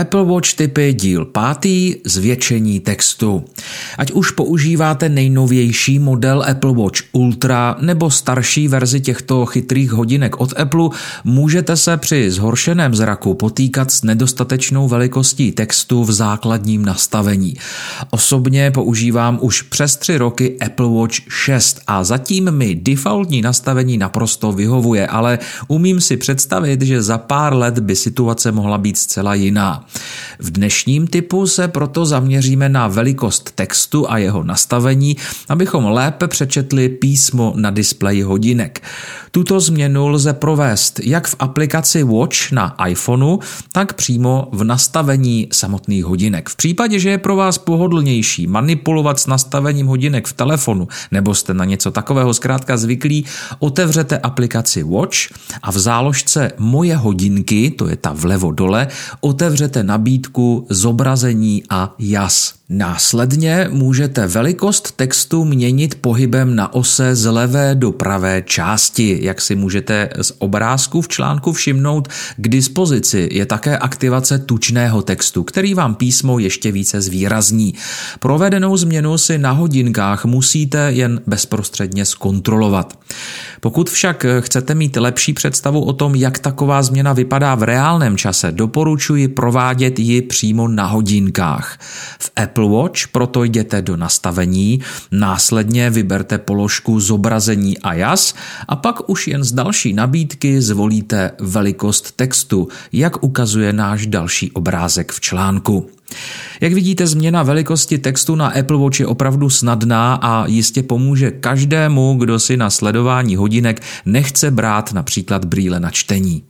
Apple Watch typy díl pátý zvětšení textu. Ať už používáte nejnovější model Apple Watch Ultra nebo starší verzi těchto chytrých hodinek od Apple, můžete se při zhoršeném zraku potýkat s nedostatečnou velikostí textu v základním nastavení. Osobně používám už přes tři roky Apple Watch 6 a zatím mi defaultní nastavení naprosto vyhovuje, ale umím si představit, že za pár let by situace mohla být zcela jiná. V dnešním typu se proto zaměříme na velikost textu a jeho nastavení, abychom lépe přečetli písmo na displeji hodinek. Tuto změnu lze provést jak v aplikaci Watch na iPhoneu, tak přímo v nastavení samotných hodinek. V případě, že je pro vás pohodlnější manipulovat s nastavením hodinek v telefonu nebo jste na něco takového zkrátka zvyklí, otevřete aplikaci Watch a v záložce Moje hodinky, to je ta vlevo dole, otevřete nabídku zobrazení a jas. Následně můžete velikost textu měnit pohybem na ose z levé do pravé části. Jak si můžete z obrázku v článku všimnout, k dispozici je také aktivace tučného textu, který vám písmo ještě více zvýrazní. Provedenou změnu si na hodinkách musíte jen bezprostředně zkontrolovat. Pokud však chcete mít lepší představu o tom, jak taková změna vypadá v reálném čase, doporučuji provádět ji přímo na hodinkách. V Apple Watch proto jděte do nastavení, následně vyberte položku zobrazení a jas a pak už jen z další nabídky zvolíte velikost textu, jak ukazuje náš další obrázek v článku. Jak vidíte, změna velikosti textu na Apple Watch je opravdu snadná a jistě pomůže každému, kdo si na sledování hodinek nechce brát například brýle na čtení.